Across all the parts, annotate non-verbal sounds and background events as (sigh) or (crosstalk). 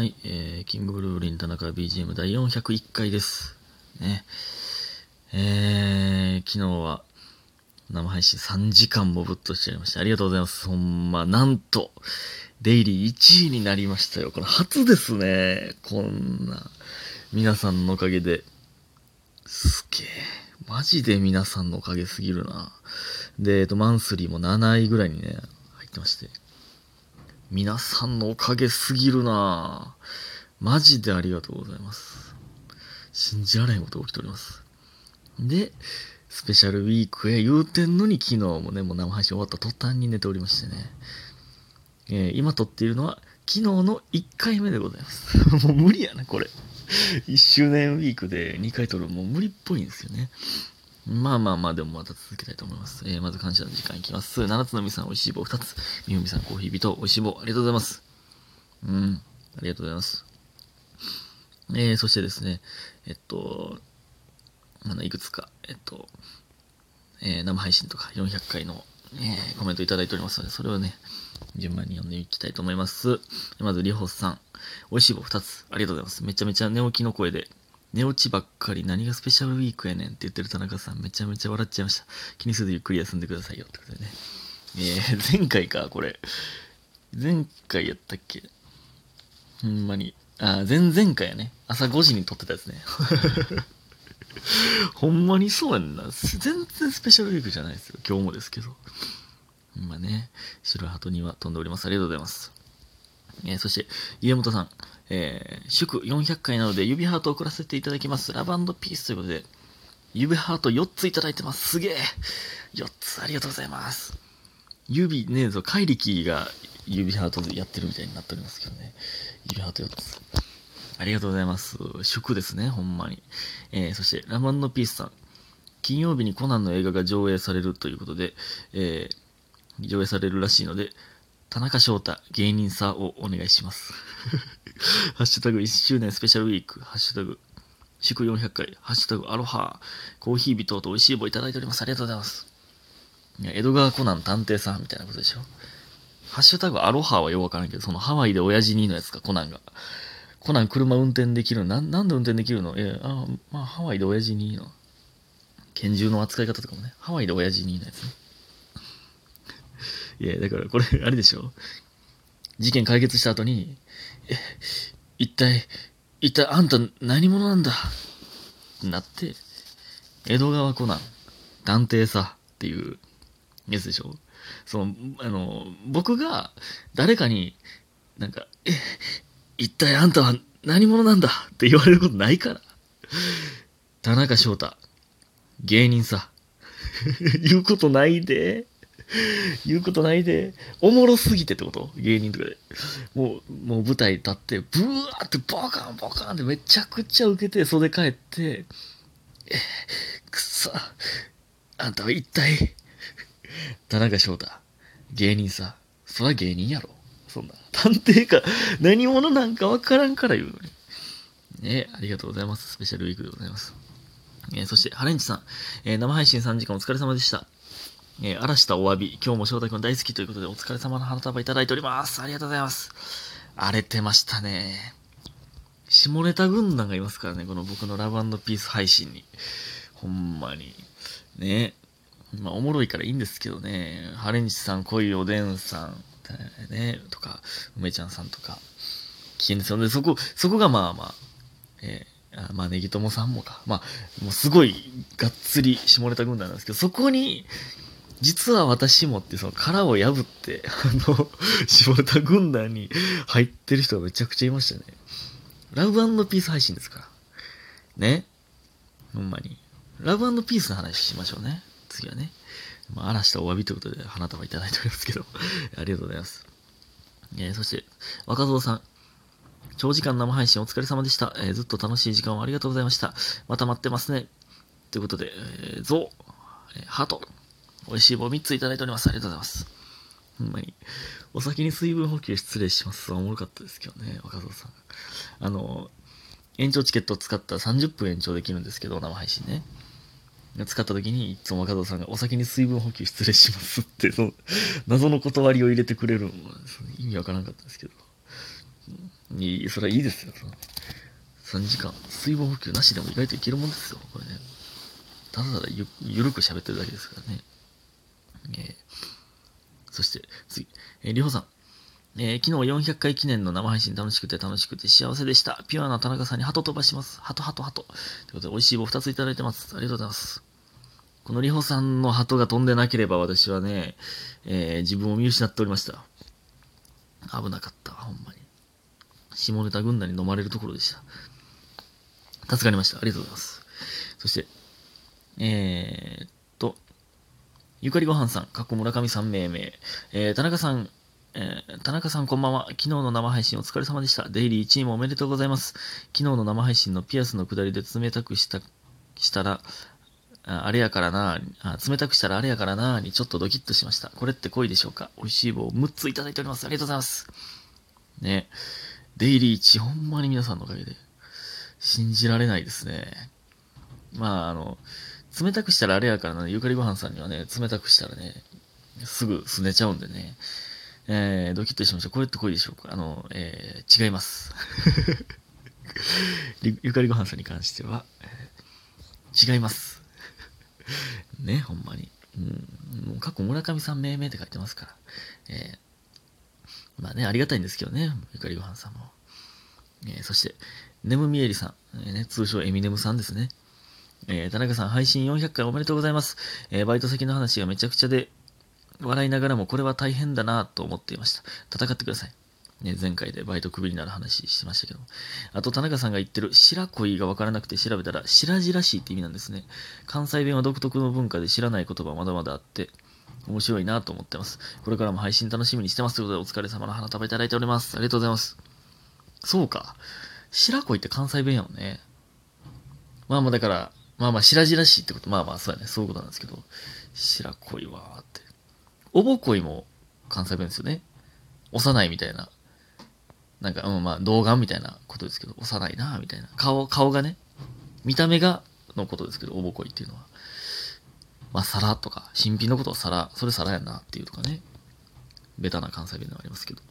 はい、えー、キングブルーリン田中 BGM 第401回です。ね。えー、昨日は生配信3時間もぶっとしちゃいました。ありがとうございます。ほんま、なんと、デイリー1位になりましたよ。これ初ですね。こんな、皆さんのおかげで。すげえ。マジで皆さんのおかげすぎるな。で、えっと、マンスリーも7位ぐらいにね、入ってまして。皆さんのおかげすぎるなマジでありがとうございます。信じられんことが起きております。で、スペシャルウィークへ言うてんのに昨日もね、もう生配信終わった途端に寝ておりましてね。えー今撮っているのは昨日の1回目でございます。(laughs) もう無理やな、これ。1周年ウィークで2回撮るもう無理っぽいんですよね。まあまあまあ、でもまた続けたいと思います。えーまず感謝の時間いきます。七つのみさん、美味しい棒2つ。みふみさん、コーヒー人、美味しい棒、ありがとうございます。うん、ありがとうございます。えー、そしてですね、えっと、あの、いくつか、えっと、えー生配信とか400回の、えーコメントいただいておりますので、それをね、順番に読んでいきたいと思います。まず、りほさん、美味しい棒2つ、ありがとうございます。めちゃめちゃ寝起きの声で、寝落ちばっかり何がスペシャルウィークやねんって言ってる田中さんめちゃめちゃ笑っちゃいました。気にせずゆっくり休んでくださいよってことでね。えー、前回か、これ。前回やったっけ？ほんまに。あ、前々回やね。朝5時に撮ってたやつね。(laughs) ほんまにそうやんな。全然スペシャルウィークじゃないですよ。今日もですけど。ほんまね。白鳩には飛んでおります。ありがとうございます。えーそして、家元さん、えー祝400回なので指ハートを送らせていただきます。ラブピースということで、指ハート4ついただいてます。すげえ !4 つありがとうございます。指ねえぞ、怪力が指ハートでやってるみたいになっておりますけどね。指ハート4つ。ありがとうございます。祝ですね、ほんまに。えーそして、ラマンのピースさん。金曜日にコナンの映画が上映されるということで、えー上映されるらしいので、田中翔太、芸人さをお願いします。(laughs) ハッシュタグ1周年スペシャルウィーク、ハッシュタグ祝400回、ハッシュタグアロハコーヒー人と美味しい棒いただいております。ありがとうございます。いや江戸川コナン探偵さんみたいなことでしょ。ハッシュタグアロハはよくわからんけど、そのハワイで親父にのやつか、コナンが。コナン車運転できるのなんなんで運転できるの？えあまあハワイで親父にの。拳銃の扱い方とかもね。ハワイで親父にのやつね。いや、だからこれ、あれでしょ？事件解決した後に、え、一体、一体あんた何者なんだ？ってなって、江戸川コナン、探偵さっていうやつでしょ？その、あの、僕が誰かに、なんか、え、一体あんたは何者なんだ？って言われることないから。田中翔太、芸人さ。(laughs) 言うことないで。(laughs) 言うことないで。おもろすぎてってこと？芸人とかで。もう、もう舞台立って、ブワーってボカンボカンってめちゃくちゃ受けて、袖帰って、え、くっそ、あんたは一体、田中翔太、芸人さ。そら芸人やろ？そんな。探偵か、何者なんかわからんから言うのに。ねありがとうございます。スペシャルウィークでございます。えーそして、ハレンチさん、えー生配信3時間お疲れ様でした。えー、嵐したお詫び、今日も翔太くん大好きということで、お疲れ様の花束いただいております。ありがとうございます。荒れてましたね。下ネタ軍団がいますからね、この僕のラブピース配信に。ほんまに。ね。まあ、おもろいからいいんですけどね。ハレンチさん、恋おでんさん、ね、とか、梅ちゃんさんとか、危険ですよね。そこ、そこがまあまあ、えーあまあ、ネギトモさんもか。まあ、もうすごい、がっつり下ネタ軍団なんですけど、そこに、実は私もってその殻を破って、あの、下ネタ軍団に入ってる人がめちゃくちゃいましたね。ラブピース配信ですから。ね。ほんまに。ラブピースの話しましょうね。次はね。まあ、嵐したお詫びということで花束いただいておりますけど。(laughs) ありがとうございます。えーそして、若造さん。長時間生配信お疲れ様でした。えーずっと楽しい時間をありがとうございました。また待ってますね。ということで、えー、ゾウ、えーハート、美味しい棒3ついただいております。ありがとうございます。ほんまに。お先に水分補給失礼します。おもろかったですけどね、若造さん。あの、延長チケットを使ったら30分延長できるんですけど、生配信ね。使った時に、いつも若造さんがお先に水分補給失礼しますって、その、謎の断りを入れてくれるのも、その意味わからなかったですけど。いい、それはいいですよ。3時間、水分補給なしでも意外といけるもんですよ、これね。ただただゆゆるく喋ってるだけですからね。え、そして、次、えー、りほさん。えー、昨日400回記念の生配信楽しくて楽しくて幸せでした。ピュアな田中さんにハト飛ばします。ハトハトハト。ということで、美味しい棒2ついただいてます。ありがとうございます。このりほさんの鳩が飛んでなければ私はね、えー、自分を見失っておりました。危なかったほんまに。下ネタ軍団に飲まれるところでした。助かりました。ありがとうございます。そして、えー、ゆかりごはんさん、過去村上さん命名、えー、田中さん、えー、田中さんこんばんは。昨日の生配信お疲れ様でした。デイリー1位もおめでとうございます。昨日の生配信のピアスの下りで冷たくした、したら、あれやからなあ、冷たくしたらあれやからなにちょっとドキッとしました。これって恋でしょうか？美味しい棒6ついただいております。ありがとうございます。ね。デイリー1、ほんまに皆さんのおかげで。信じられないですね。まあ、あの、冷たくしたらあれやからな、ゆかりごはんさんにはね、冷たくしたらね、すぐすねちゃうんでね。えー、ドキッとしました。これって恋でしょうか？あの、えー、違います。(laughs) ゆかりごはんさんに関しては、違います。ね、ほんまに。うん、もう過去村上さん命名って書いてますから。えー、まあね、ありがたいんですけどね、ゆかりごはんさんも。えー、そして、ネムミエリさん、えー、ね、通称エミネムさんですね。えー、田中さん、配信400回おめでとうございます。えー、バイト先の話がめちゃくちゃで、笑いながらもこれは大変だなと思っていました。戦ってください。ね、前回でバイトクビになる話してましたけど。あと、田中さんが言ってる白恋がわからなくて調べたら、白々しいって意味なんですね。関西弁は独特の文化で知らない言葉まだまだあって、面白いなと思ってます。これからも配信楽しみにしてますということで、お疲れ様の花食べいただいております。ありがとうございます。そうか。白恋って関西弁やもんね。まあまあだから、まあまあ白々しいってこと、まあまあそうやね。そういうことなんですけど、白恋はーって。おぼ恋も関西弁ですよね。幼いみたいな。なんか、うん、まあ、童顔みたいなことですけど、幼いなみたいな。顔、顔がね、見た目が、のことですけど、おぼこいっていうのは。まあ、皿とか、新品のことは皿、それ皿やなっていうとかね。ベタな関西弁ではありますけど。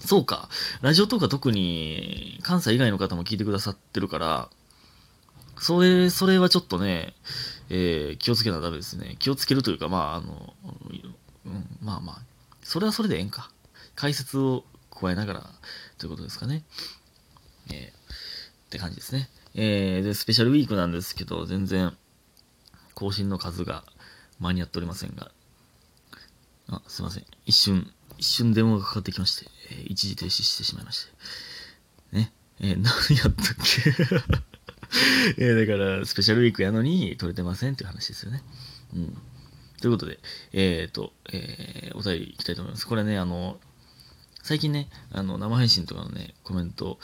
そうか。ラジオとか特に、関西以外の方も聞いてくださってるから、それ、それはちょっとね、えー、気をつけなダメですね。気をつけるというか、まあ、あの、うん、まあまあ、それはそれでええんか。解説を加えながらということですかね。えー、って感じですね。えー、で、スペシャルウィークなんですけど、全然更新の数が間に合っておりませんが、あ、すいません。一瞬、一瞬電話がかかってきまして、えー、一時停止してしまいまして。ね。えー、何やったっけ？(laughs) えー、だから、スペシャルウィークやのに撮れてませんっていう話ですよね。うん。ということで、えっ、ー、と、えー、お便りいきたいと思います。これね、あの、最近ね、あの、生配信とかのね、コメント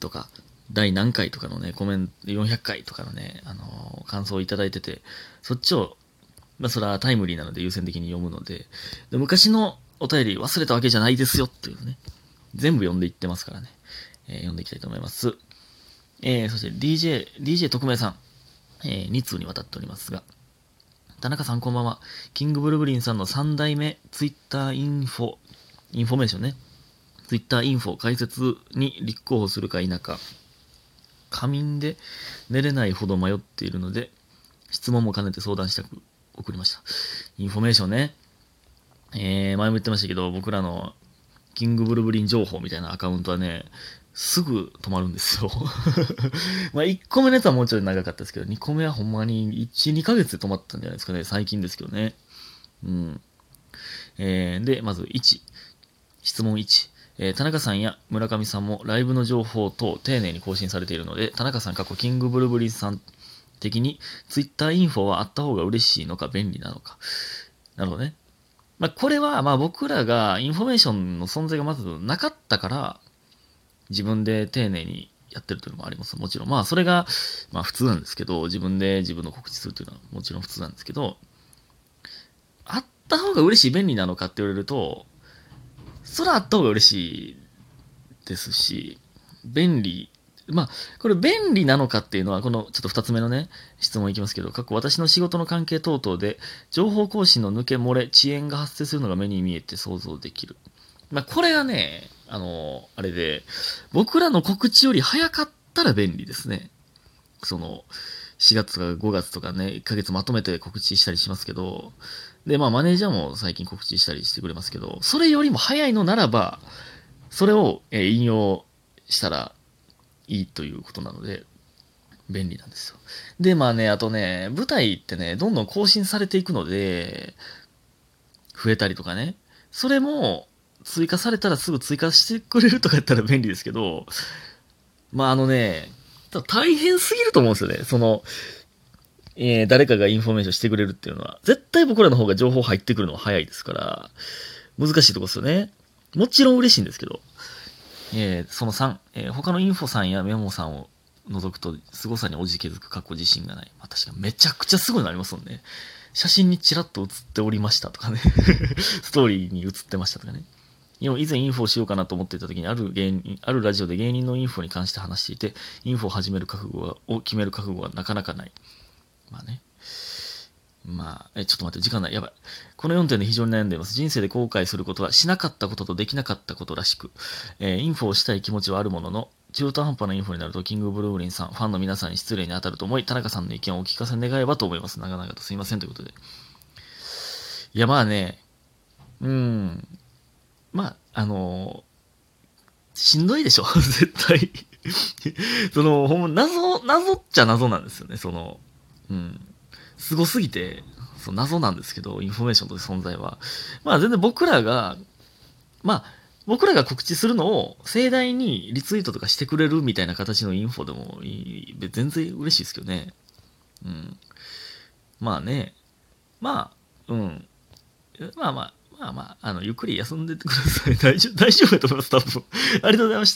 とか、第何回とかのね、コメント、400回とかのね、あのー、感想をいただいてて、そっちを、まあ、それはタイムリーなので優先的に読むので、で昔のお便り忘れたわけじゃないですよっていうね、全部読んでいってますからね、えー、読んでいきたいと思います。えー、そして DJ、DJ 匿名さん、えー、2通にわたっておりますが、田中さんこんばんは。キングブルブリンさんの3代目ツイッターインフォインフォメーションね。Twitter インフォ解説に立候補するか否か、仮眠で寝れないほど迷っているので、質問も兼ねて相談したく送りました。インフォメーションね。えー、前も言ってましたけど、僕らのキングブルブリン情報みたいなアカウントはね、すぐ止まるんですよ (laughs) まあ、1個目のやつはもうちょい長かったですけど、2個目はほんまに1、2ヶ月で止まったんじゃないですかね。最近ですけどね。うん。えー、で、まず1。質問1、えー、田中さんや村上さんもライブの情報等丁寧に更新されているので、田中さん過去キングブルブリンさん的に Twitter インフォはあった方が嬉しいのか便利なのか。なるほどね。まあ、これはまあ僕らがインフォメーションの存在がまずなかったから、自分で丁寧にやってるというのもあります。もちろん。まあそれが、まあ普通なんですけど、自分で自分の告知するというのはもちろん普通なんですけど、あった方が嬉しい便利なのかって言われると、そらあった方が嬉しいですし、便利。まあ、これ便利なのかっていうのは、このちょっと二つ目のね、質問いきますけど、過去私の仕事の関係等々で、情報更新の抜け漏れ、遅延が発生するのが目に見えて想像できる。まあ、これがね、あの、あれで、僕らの告知より早かったら便利ですね。その、4月とか5月とかね、1ヶ月まとめて告知したりしますけど、で、まあ、マネージャーも最近告知したりしてくれますけど、それよりも早いのならば、それを、え引用したらいいということなので、便利なんですよ。で、まあね、あとね、舞台ってね、どんどん更新されていくので、増えたりとかね、それも追加されたらすぐ追加してくれるとかやったら便利ですけど、まああのね、大変すぎると思うんですよね。その、えー、誰かがインフォメーションしてくれるっていうのは、絶対僕らの方が情報入ってくるのは早いですから、難しいとこですよね。もちろん嬉しいんですけど、えー、その3、えー、他のインフォさんやメモさんを覗くと、凄さにおじけづく過去自信がない。まあ確かめちゃくちゃすごいなりますもんね。写真にちらっと写っておりましたとかね (laughs) ストーリーに写ってましたとかね。以前インフォをしようかなと思っていた時にある芸人、あるラジオで芸人のインフォに関して話していて、インフォを始める覚悟を決める覚悟はなかなかない。まあね。まあ、え、ちょっと待って、時間ない。やばい。この4点で非常に悩んでいます。人生で後悔することはしなかったこととできなかったことらしく、えー、インフォをしたい気持ちはあるものの、中途半端なインフォになると、キングブルーリンさん、ファンの皆さんに失礼に当たると思い、田中さんの意見をお聞かせ願えばと思います。長々とすいませんということで。いや、まあね、うん、まあ、あのー、しんどいでしょ、(laughs) 絶対。その、ほんま、謎、謎っちゃ謎なんですよね、その、うん。すごすぎて、そ謎なんですけど、インフォメーションという存在は。まあ、全然僕らが、まあ、僕らが告知するのを盛大にリツイートとかしてくれるみたいな形のインフォでもいい、全然嬉しいですけどね。うん。まあね。まあ、うん。まあまあ、まあまあ、あの、ゆっくり休んでてください。(laughs) 大丈夫、大丈夫だと思います、多分。ありがとうございました。